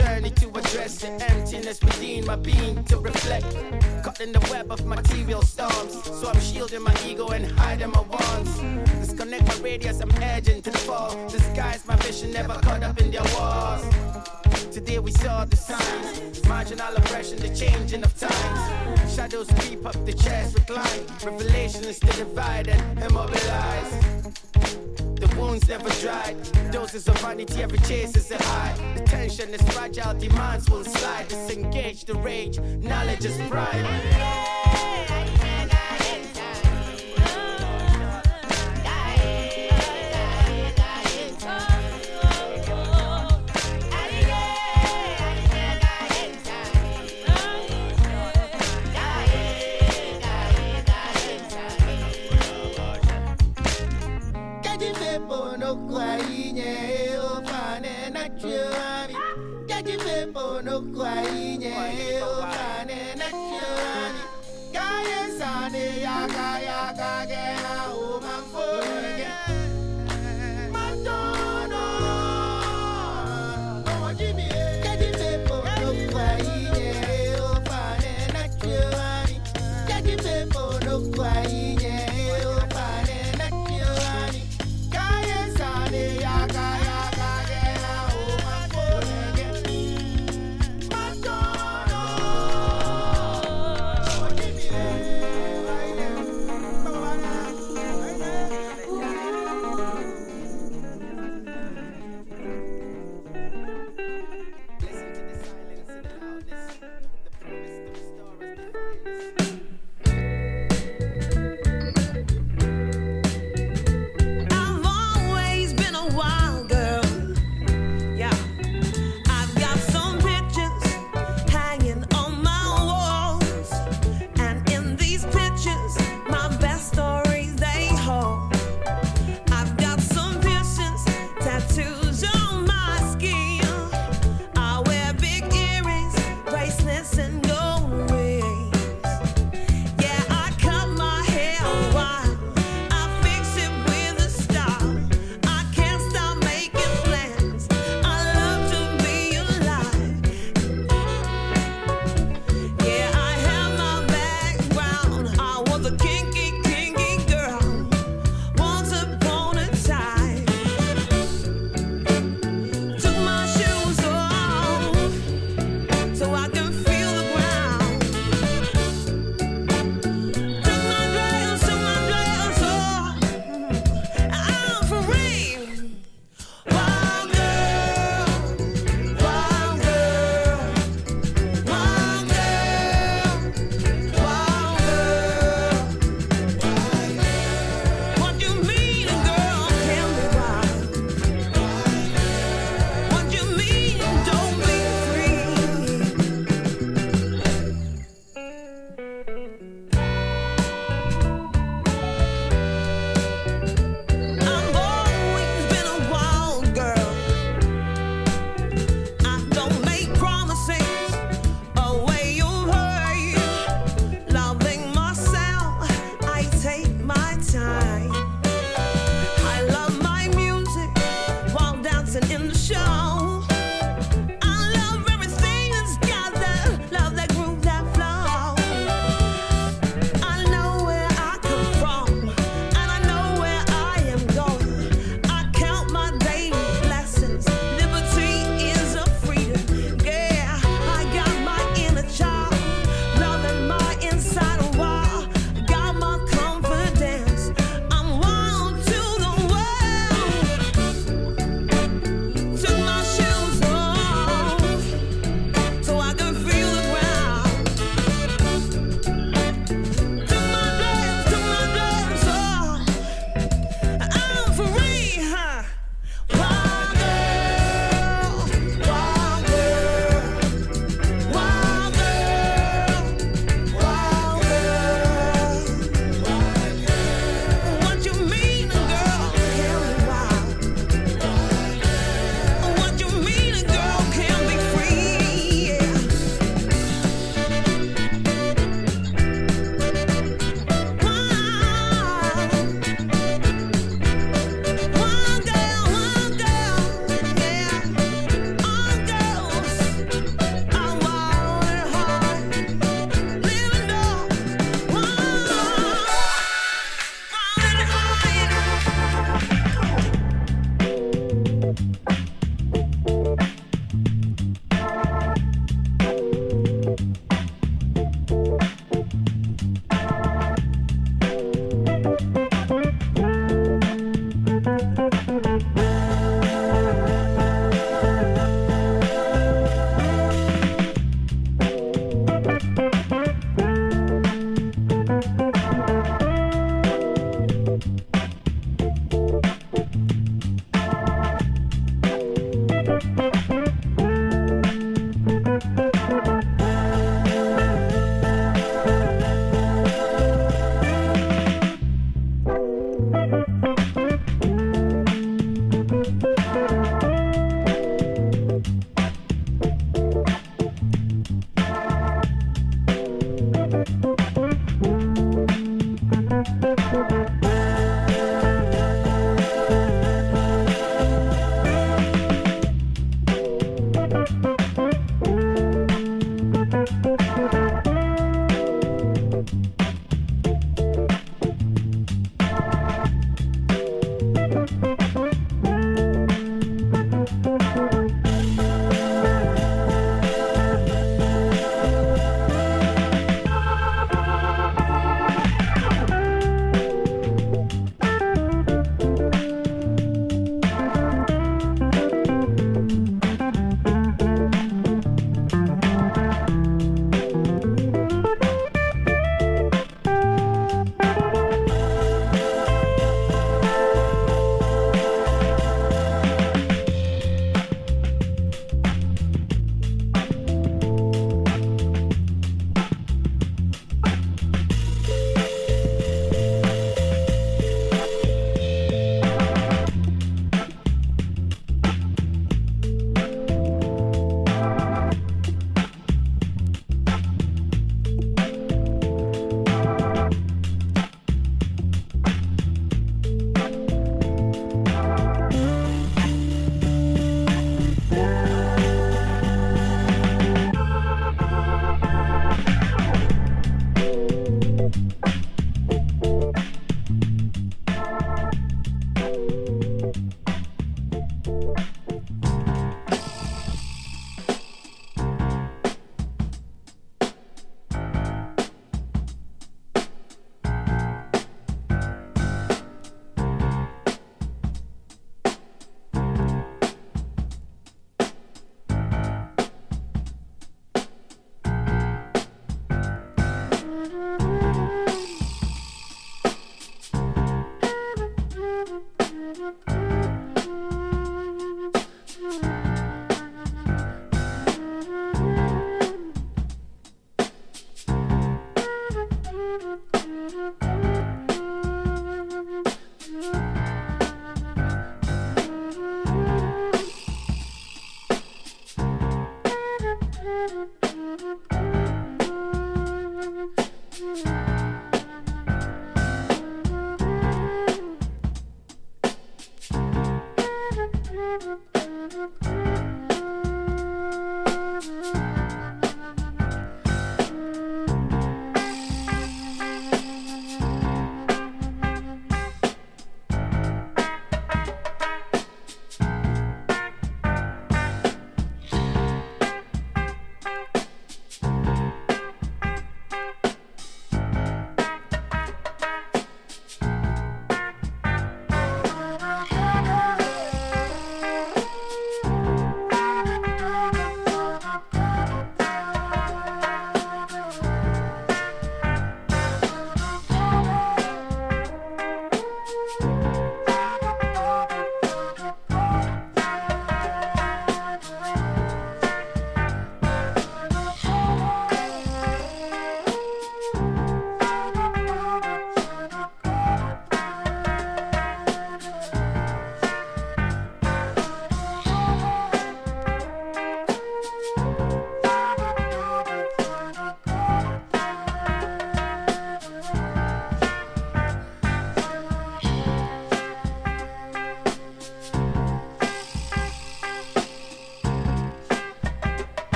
edging to the fall. Disguise my vision, never caught up in their walls. Is pride.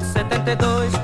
Setenta e 72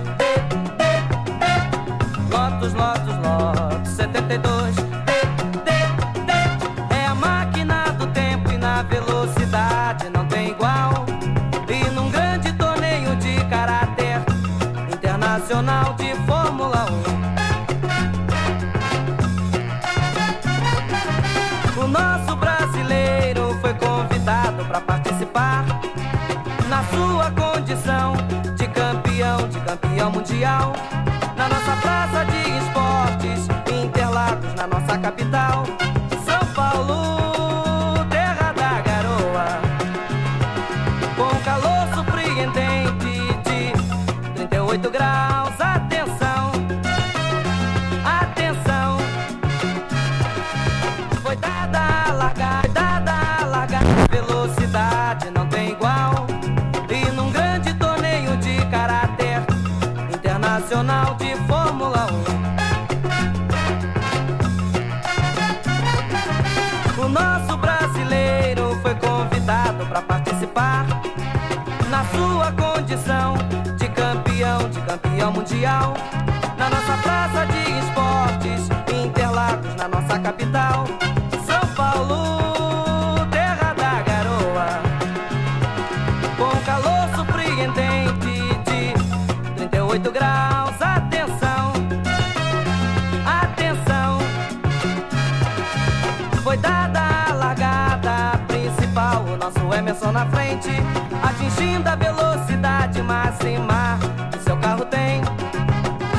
mundial. Na nossa praça de esportes, Interlagos, na nossa capital. São Paulo, terra da garoa. Com calor surpreendente de 38 graus. Atenção, atenção. Foi dada a largada principal. O nosso Emerson na frente, atingindo a seu carro tem.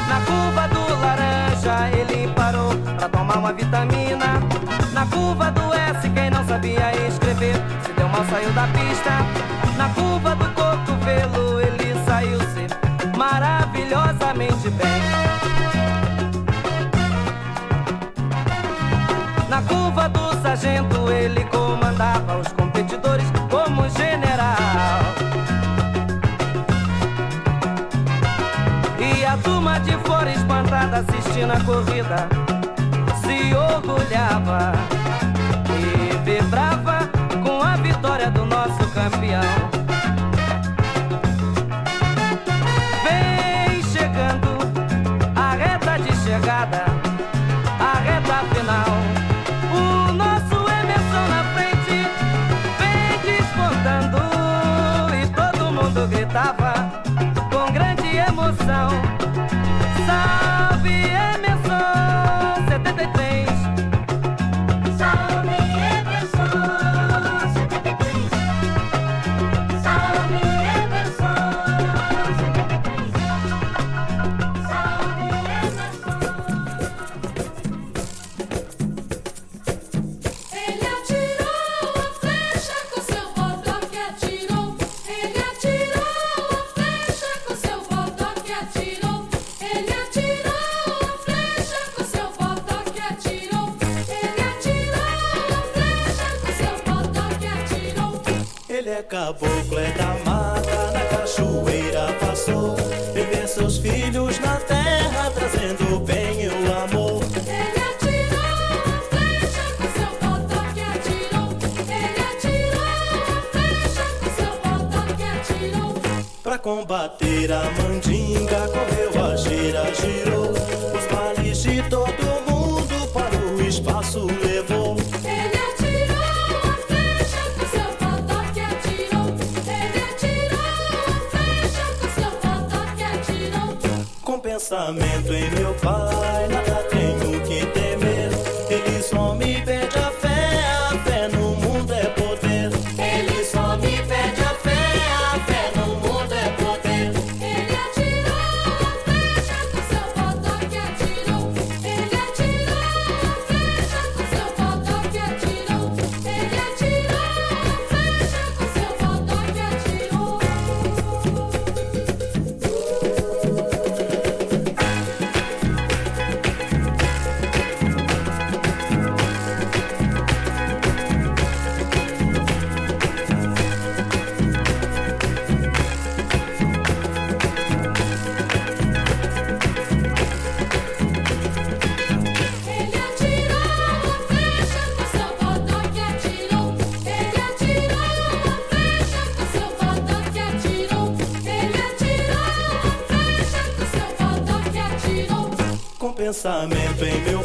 Na curva do laranja ele parou pra tomar uma vitamina. Na curva do S quem não sabia escrever se deu mal saiu da pista. Na curva na corrida se orgulhava. pensamento em meu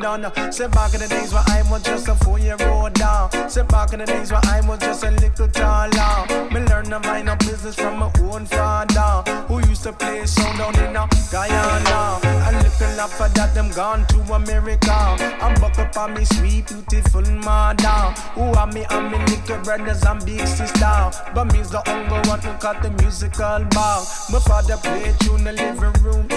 gonna. Say back in the days where I was just a four-year-old down. Say back in the days where I was just a little taller. Me learn the vinyl business from my own father, who used to play sound down in a Guyana. A little after that, them gone to America. I'm buck up on me sweet, beautiful mother, who are me and me little brothers and big sister. But me's the only one who cut the musical bar. My father played tune in the living room.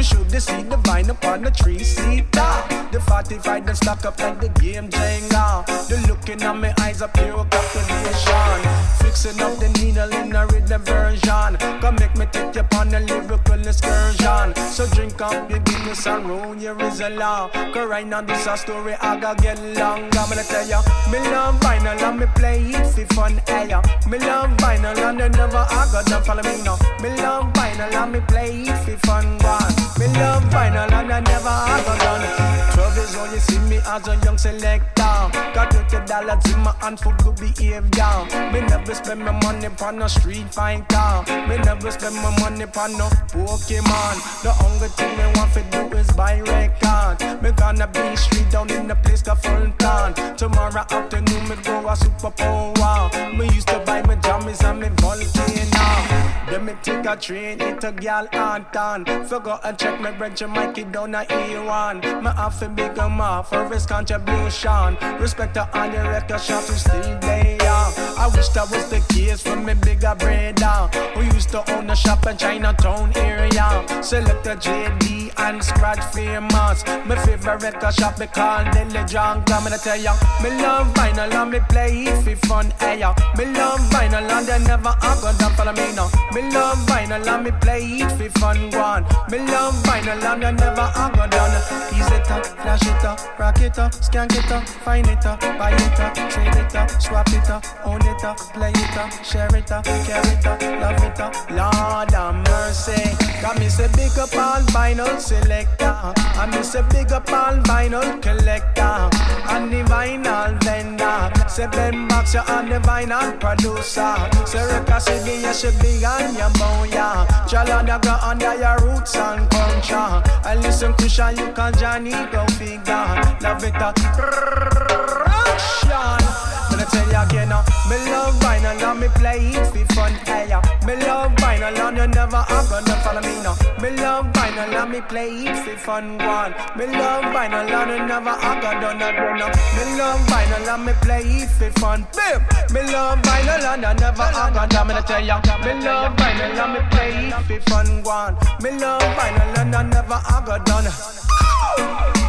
You should seen the vine upon the tree seater. The 45 them stack up like the game Jenga. The looking at my eyes are pure captivation. Fixing up the needle in a rhythm version. Come make me take you on a lyrical excursion. So drink up your Guinness and roll your Rizla. Cause right now this a story I gotta get long. I'm gonna tell ya, me love vinyl and me play it for fun. Eh, ya. me love vinyl and you never I gotta follow me now. Me love vinyl and me play it for fun. One. Me love vinyl and I never I got done. Twelve years old, you see me as a young selector. Got twenty dollars in my hand for good behavior. Me never spend my money on no street fine fighter. Me never spend my money on no Pokemon. The only thing me want to do is buy record. Me gonna be street down in the place called Fulton. Tomorrow afternoon me go a super power. Me used to buy my jammies and me volcano. Then me take a train into Gal Anton. Forgot and check my bread, Mikey down a E1. Me have to big up for his contribution. To all the record shops who still there. I wish that was the case for me bigger brother who used to own a shop in Chinatown area. Select a JD and scratch famous. My favorite shop me call John. Come and tell ya, me love vinyl and me play it for fun. Hey ya, me love vinyl and they never are gonna follow me now. Me love vinyl and me play it for fun. One, me love vinyl and they never are gonna done. Ease it up, flash it up, rock it up, skank it up, find it up, buy it up, trade it up, swap it up, own it up, play it up, share it up, carry it up, love it up. Lord have mercy. Got me say big up all vinyl selector. I me say big up all vinyl collector. And the vinyl vendor. Say Ben you're on the vinyl producer. Say Reka City, you should be on your bow, moya. Jalanda go under your roots and culture. And listen, Christian, you can Johnny go figure. Love it, uh, I tell you again, uh, me love vinyl and me play it for fun. Hey, uh, me love vinyl and you never have gonna follow me now. Me love vinyl and me play it for fun. One, me love vinyl and you never have gonna now. Me love vinyl and me play it for fun. Bim, me love vinyl and you never have gonna. Tell ya, me love vinyl and me play it for fun. One, me love vinyl and you never have gonna done.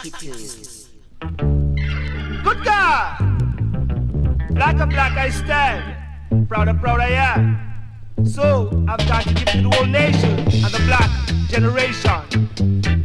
Good God! Black and black I stand, proud and proud I am. So I've got to give to the whole nation and the black generation.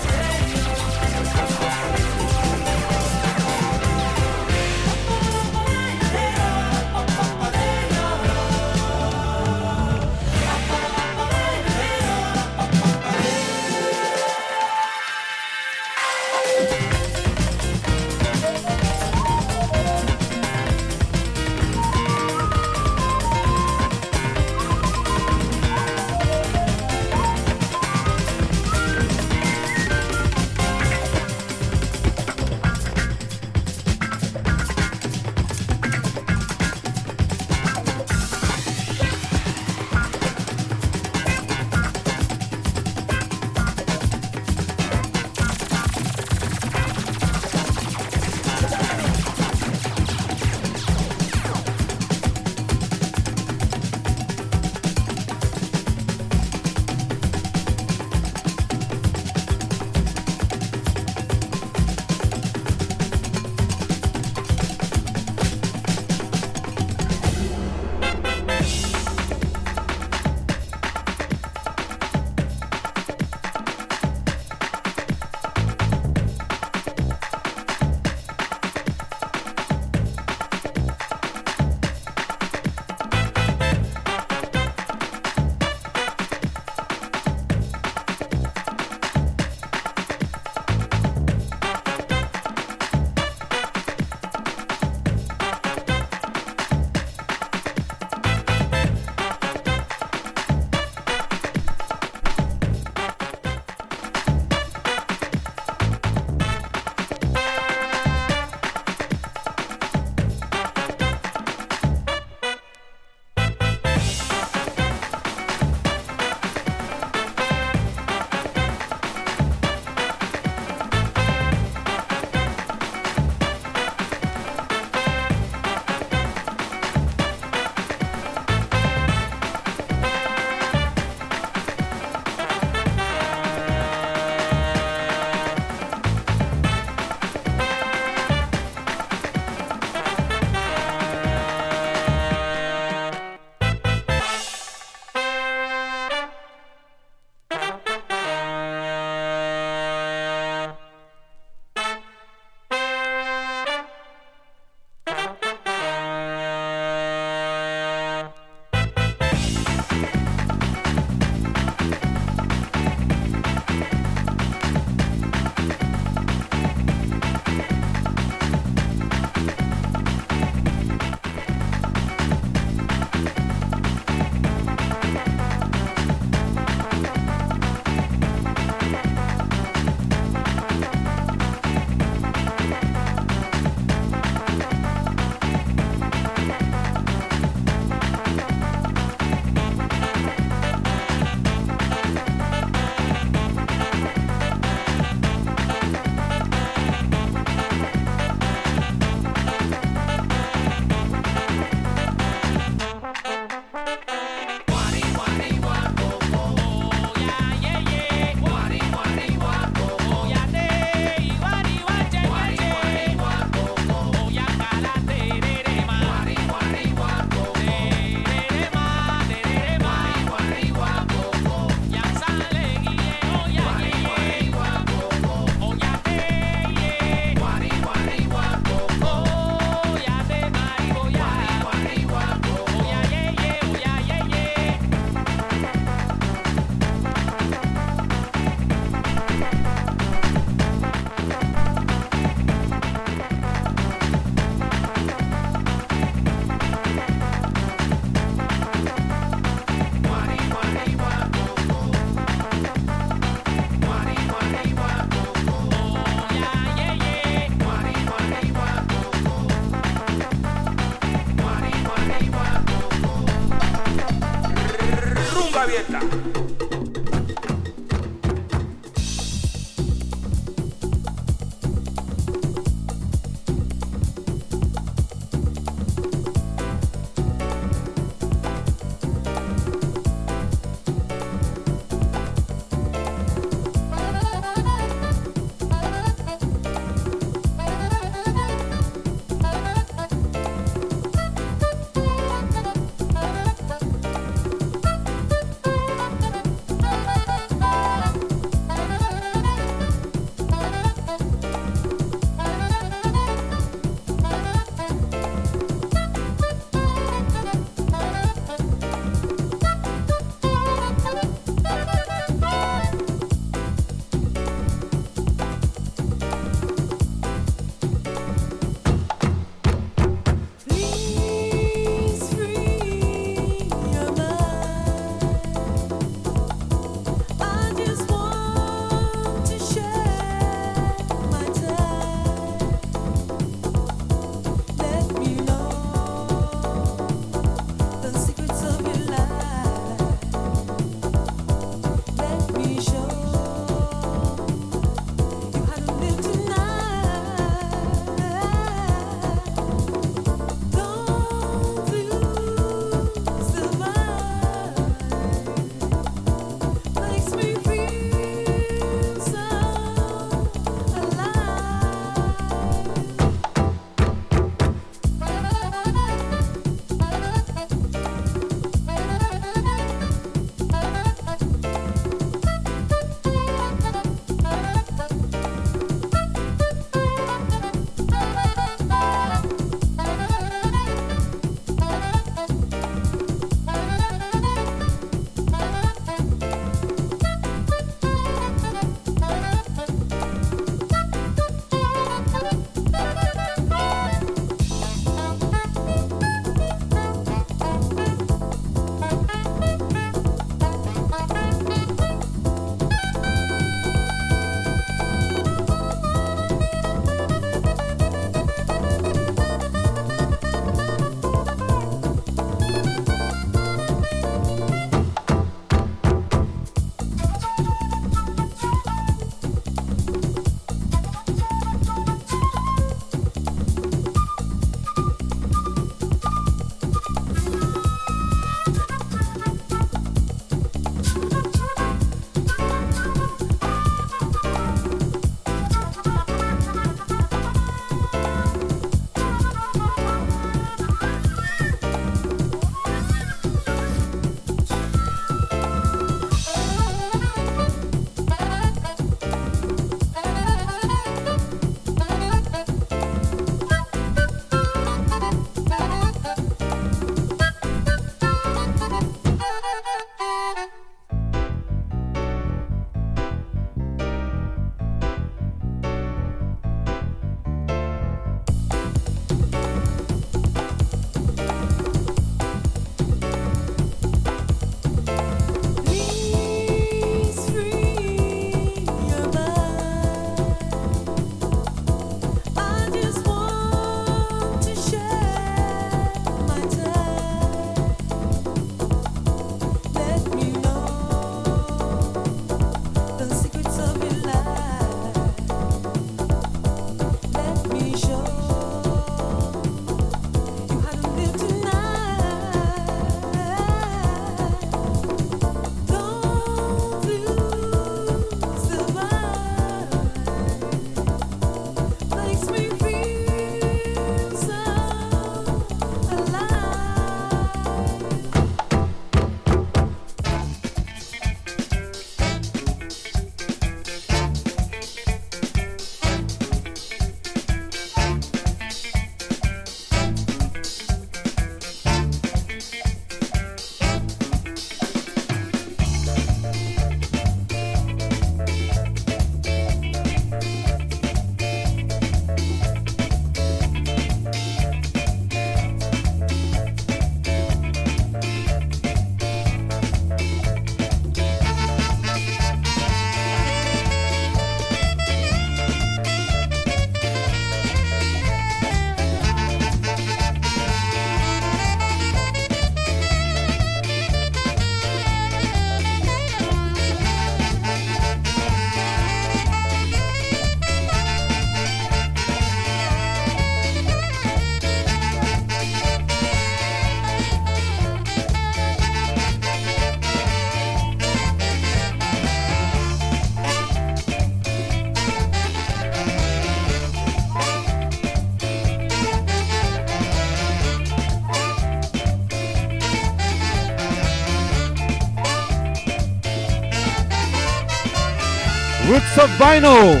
Vinyl.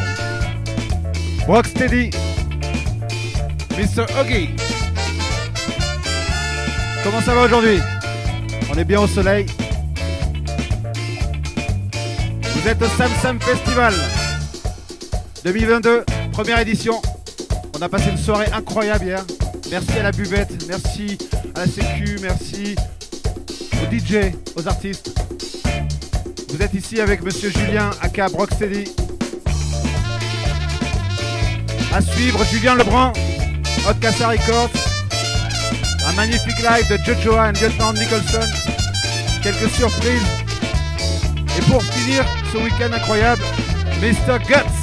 Rocksteady. Mr. Huggy. Comment ça va aujourd'hui? On est bien au soleil. Vous êtes au Sam Sam Festival 2022, première édition. On a passé une soirée incroyable hier. Merci à la buvette, merci à la sécu, merci aux DJ, aux artistes. Vous êtes ici avec Monsieur Julien Aka Rocksteady. À suivre Julien Lebrun, Hot Casa Records. Un magnifique live de Jojoa et Lieutenant Nicholson. Quelques surprises. Et pour finir ce week-end incroyable, Mr. Guts.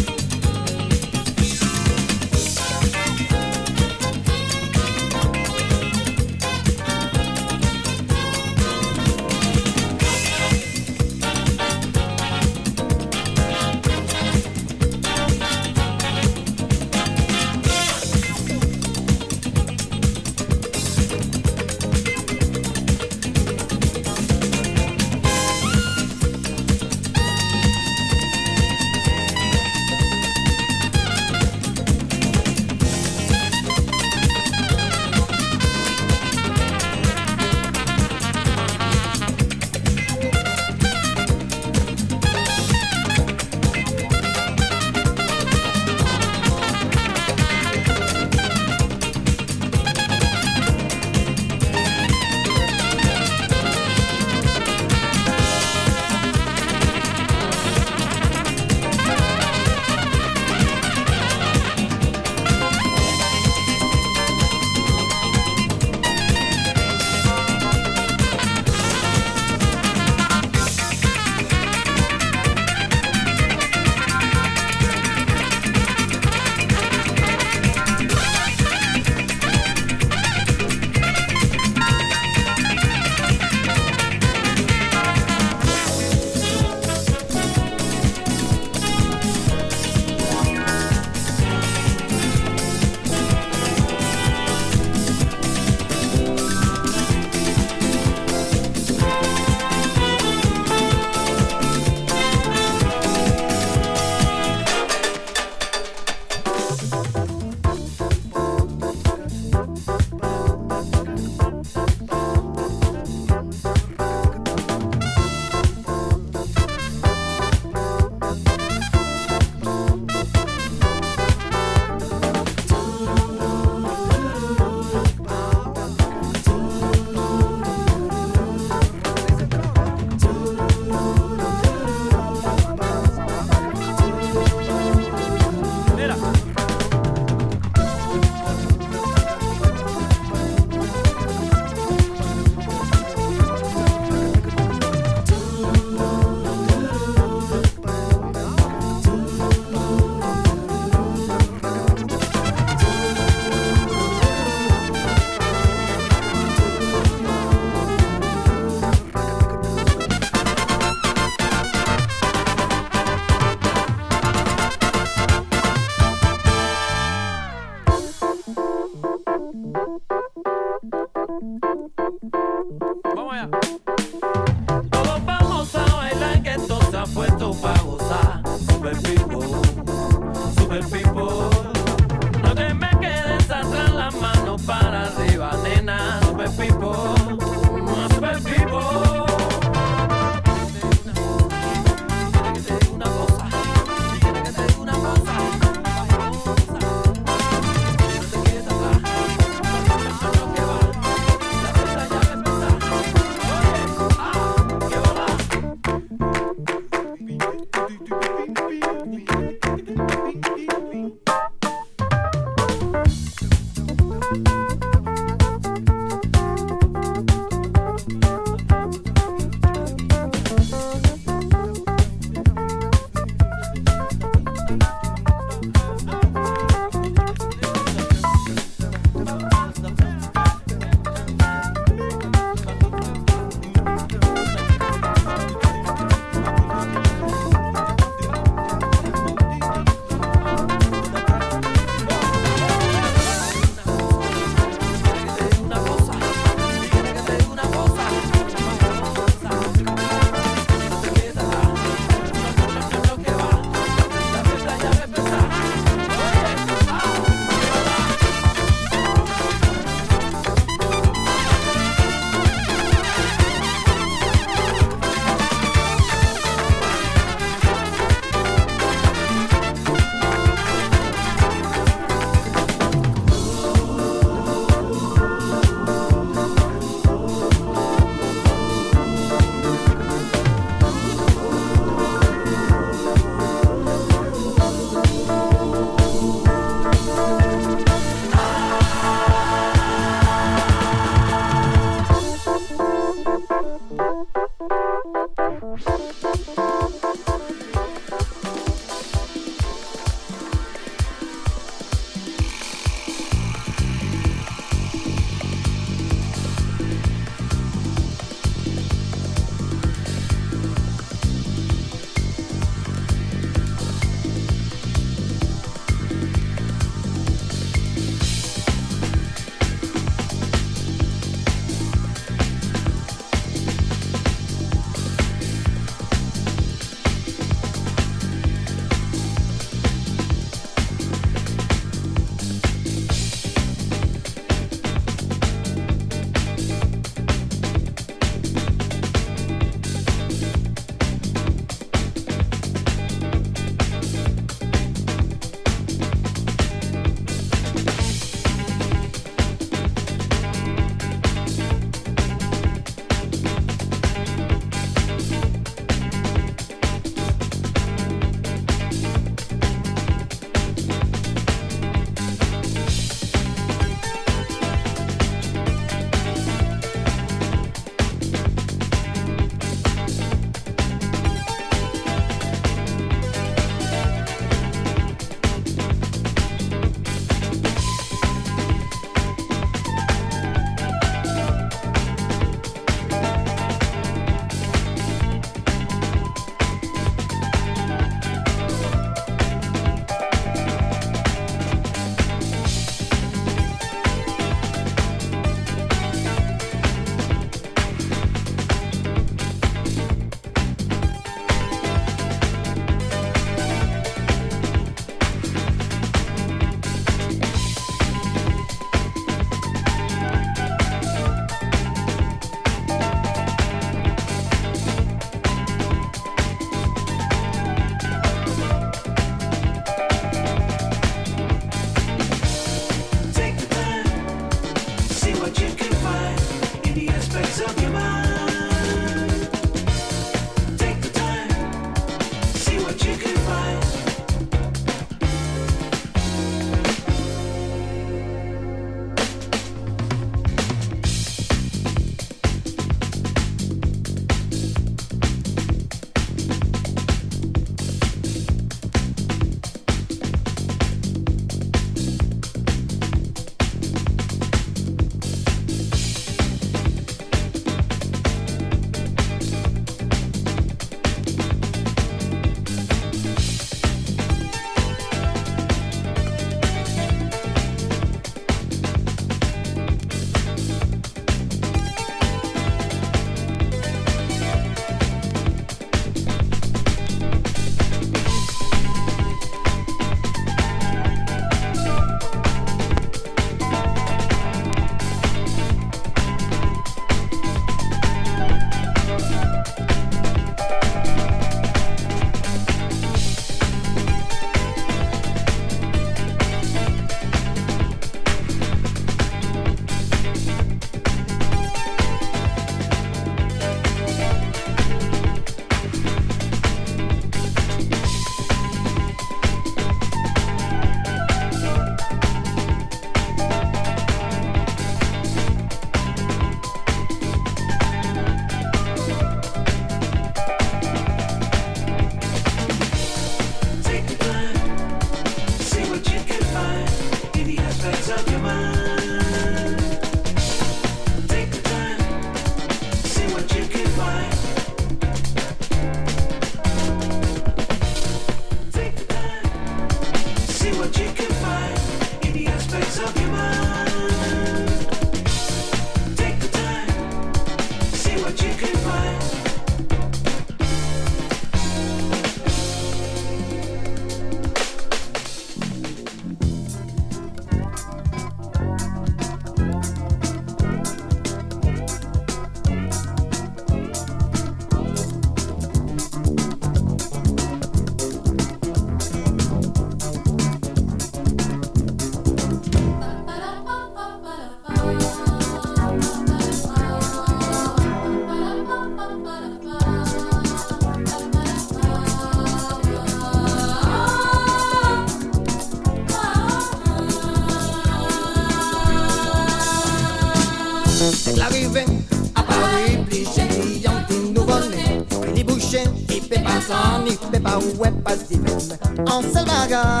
En seul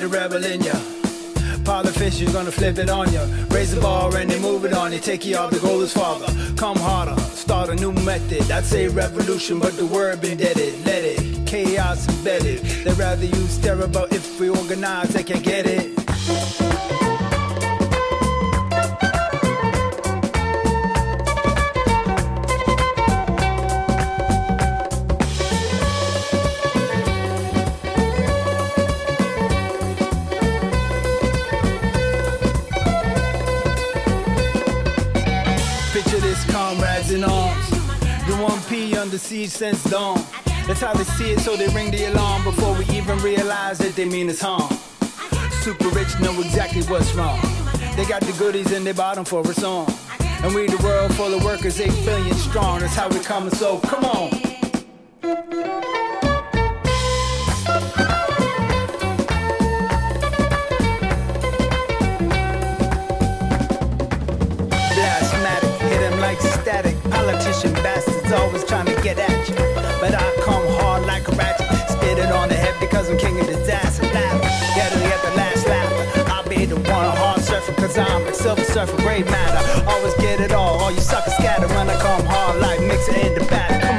the rebel in ya? Pile of fish, you're gonna flip it on ya. Raise the bar and then move it on you. Take you off the goal is father. Come harder, start a new method. I'd say revolution, but the word been deaded. Let it, chaos embedded. They'd rather use terrible if we organize, they can get it. 1P siege since dawn. That's how they see it, so they ring the alarm before we even realize that they mean us harm. Super rich know exactly what's wrong. They got the goodies in their bottom for a song. And we the world full of workers, 8 billion strong. That's how we coming, so come on. I'm a silver surfer, great matter. Always get it all, all you suckers scatter when I come hard like mixer in the back.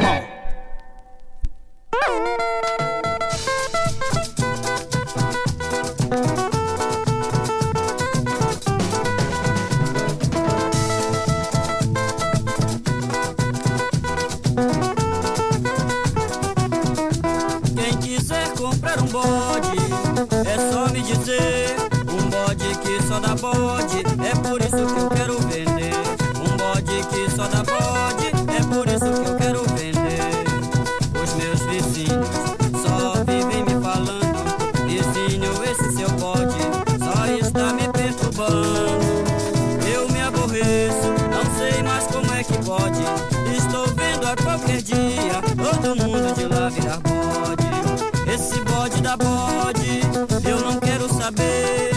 Qualquer dia todo mundo de lá virar bode. Esse bode da bode, eu não quero saber.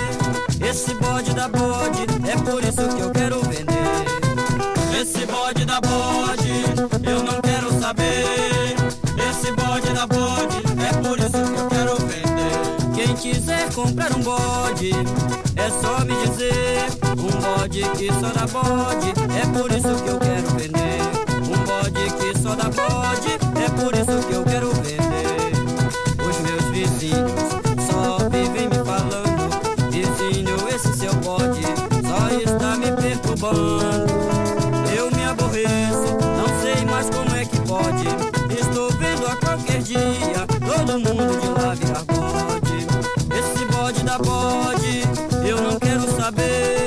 Esse bode da bode, é por isso que eu quero vender. Esse bode da bode, eu não quero saber. Esse bode da bode, é por isso que eu quero vender. Quem quiser comprar um bode, é só me dizer. Um bode que só dá bode, é por isso que eu dá bode, é por isso que eu quero vender. Os meus vizinhos só vivem me falando. Vizinho, esse seu bode só está me perturbando. Eu me aborreço, não sei mais como é que pode. Estou vendo a qualquer dia todo mundo de lá virar bode. Esse bode da bode, eu não quero saber.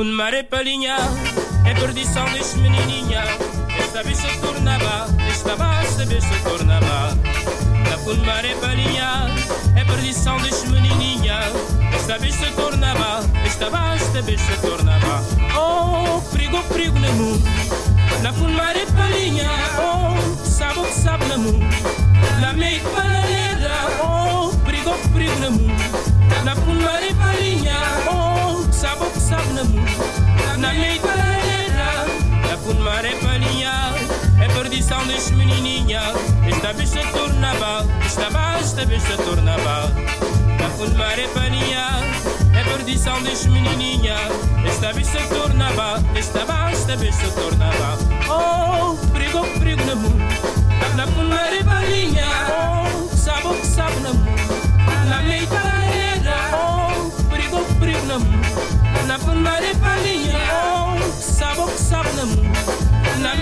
Fun mare palinha É perdição deste menininha Esta bicha tornava Esta basta bicha tornava Da fun mare palinha É perdição deste menininha Esta bicha tornava Esta basta bicha tornava Oh, perigo, perigo no mundo Na fun mare palinha Oh, sabe o que sabe no mundo Na meia Oh, perigo, perigo no mundo na fumare palinha, oh, sabe o que sabe na meia panaleira, na fumare palinha É perdição deste menininha Esta bicha tornava, esta basta bicha tornava Na fumare palinha É perdição deste menininha Esta bicha tornava, esta basta bicha tornava Oh, perigo, perigo na mundo Na fumare palinha, oh, sabe o que sabe na mundo na oh, perigo, perigo na mão. Na panare palinha, oh, sabe o que sabe na mão. Na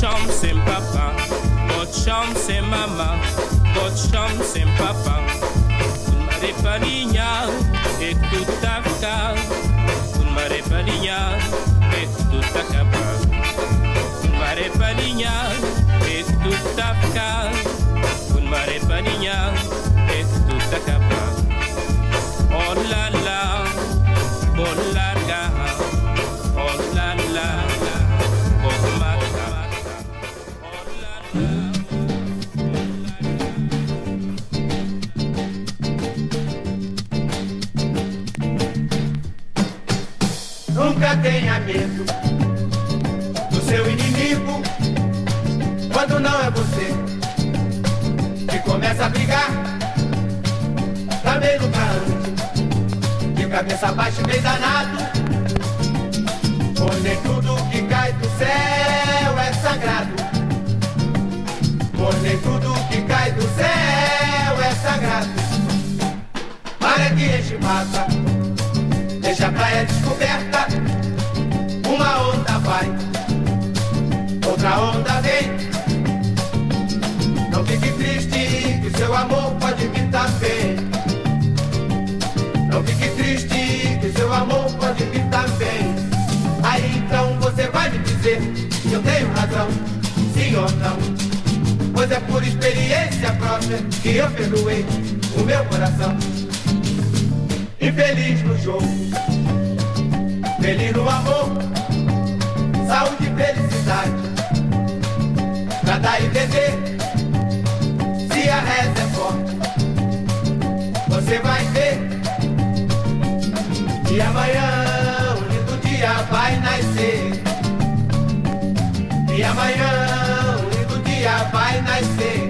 chum c'est papa, oh chum c'est mama, oh chum c'est papa. Mare palinha, e tu tá cá. Mare palinha, e tu tá cá. Mare palinha, e tu tá cá. Mare palinha, e tu tá medo do seu inimigo quando não é você que começa a brigar. Também nunca ande de cabeça baixa e bem danado. Pois tudo que cai do céu é sagrado. Pois tudo que cai do céu é sagrado. Maré que enche mata deixa a praia descoberta. Uma onda vai, outra onda vem. Não fique triste, que seu amor pode vir também. Não fique triste, que seu amor pode vir também. Aí então você vai me dizer se eu tenho razão, sim ou não. Pois é por experiência própria que eu perdoei o meu coração. Infeliz no jogo, feliz no amor, felicidade. Pra dar e vender, se a reza é forte, você vai ver. E amanhã um lindo dia vai nascer. E amanhã um lindo dia vai nascer.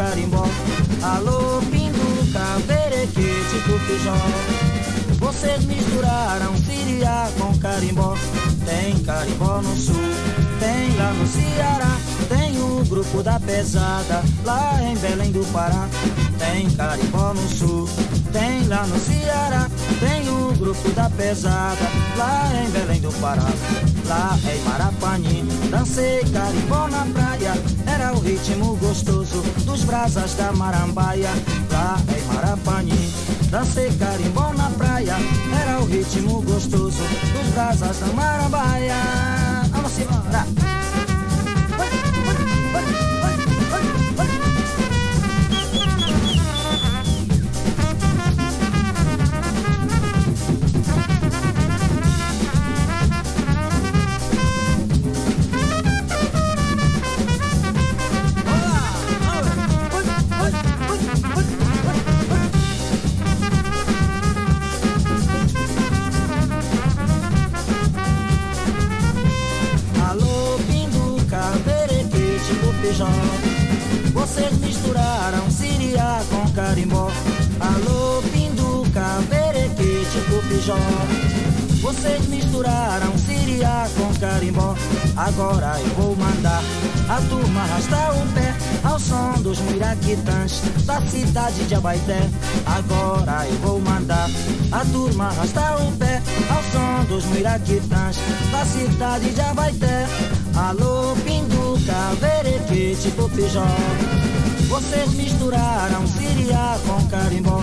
Carimbó. Alô, pinduca, verequete, cupijão Vocês misturaram siriá com carimbó. Tem carimbó no sul, tem lá no Ceará Tem o grupo da pesada lá em Belém do Pará. Tem carimbó no sul, tem lá no Ceará Tem o grupo da pesada lá em Belém do Pará. Lá em Marapani, dancei carimbó na praia Era o ritmo gostoso dos brasas da marambaia Lá em Marapani, dancei carimbó na praia Era o ritmo gostoso dos brasas da marambaia Vamos embora! Da cidade de Abaité. Agora eu vou mandar a turma arrastar o pé Ao som dos miraquitãs da cidade de Abaité. Alô, pinduca, verequete, cupijó Vocês misturaram siriá com carimbó.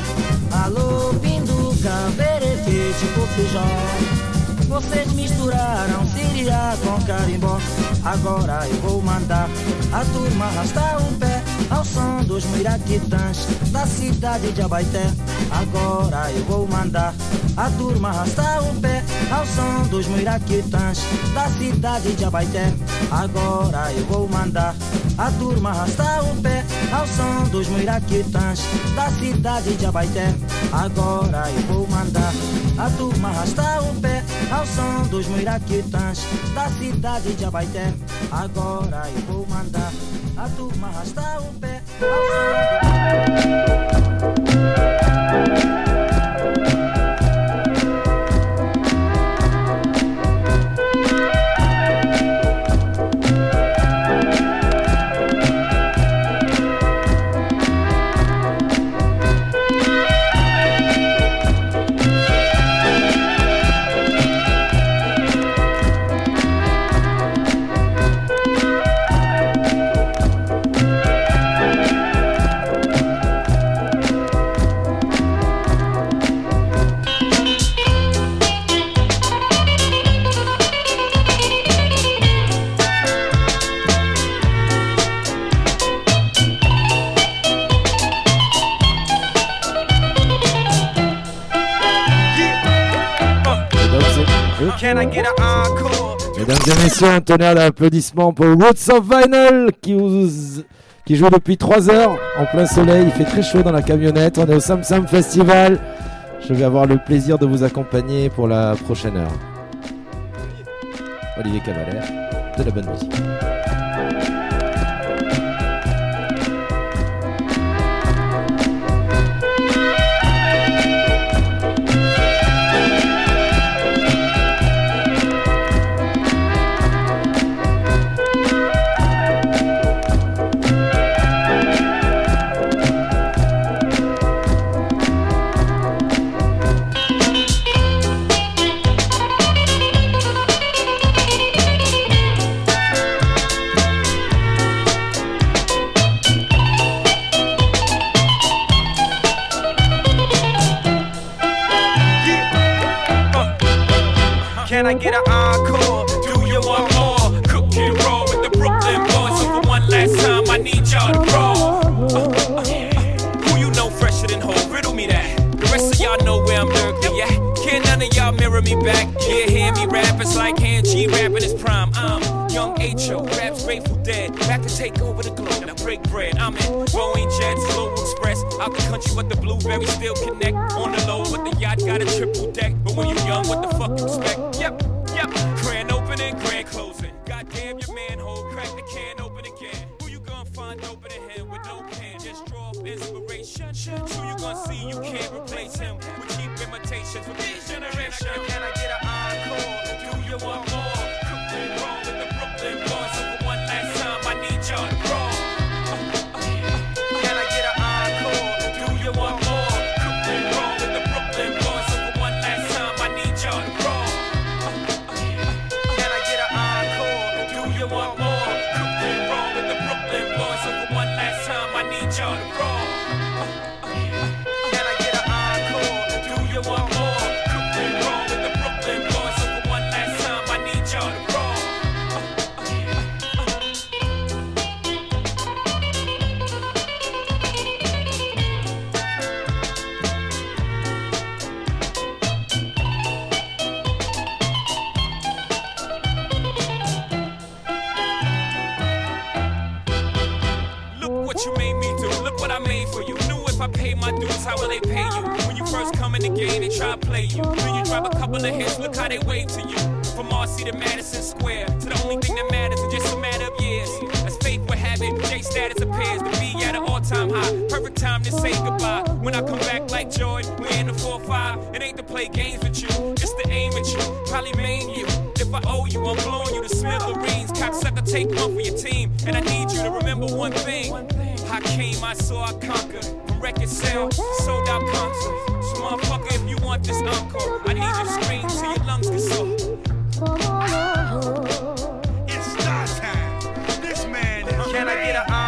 Alô, pinduca, verequete, cupijó Vocês misturaram siriá com carimbó. Agora eu vou mandar a turma arrastar o pé ao som dos miraquitãs da cidade de Abaité. Agora eu vou mandar a turma arrastar o pé ao som dos miraquitãs da cidade de Abaité. Agora eu vou mandar a turma arrastar o pé ao som dos miraquitãs da cidade de Abaité. Agora eu vou mandar a turma arrastar o pé ao som dos miraquitãs da cidade de Abaité. Agora eu vou mandar a turma arrastar o pé Mesdames et messieurs, un tonnerre d'applaudissements pour Roots of Vinyl qui, joue depuis 3 heures en plein soleil. Il fait très chaud dans la camionnette. On est au Sam Sam Festival. Je vais avoir le plaisir de vous accompagner pour la prochaine heure. Olivier Cavalère, de la bonne musique. Mirror me back. Yeah, hear me rap. It's like hand G rapping his prime. I'm young H.O. Raps Grateful Dead. Back to take over the globe. Now break bread. I'm in Boeing Jets, Global Express. Out the country, but the blueberries still connect. On the low, but the yacht got a triple deck. But when you're young, what the fuck you expect? Yep, yep. Grand opening, grand closing. Goddamn your manhole, crack the can open again. Who you gonna find open a him with no pen? Just draw inspiration. Who you gonna see you can't replace him imitations this generation? Can I get an encore? Do you want more? You. Then you a couple of hits, look how they wave to you. From RC to Madison Square, to the only thing that matters is just a matter of years. As fate would have it, J status appears to be at an all time high. Perfect time to say goodbye. When I come back like Joy, we in the 4 5. It ain't to play games with you, it's to aim at you. Probably maim you. If I owe you, I'm blowing you to smithereens. Cocksucker, take one for your team. And I need you to remember one thing. I came, I saw, I conquered record sale, sold out. So, motherfucker, if you want this I need your scream till your lungs get. It's time. This man. Can I get an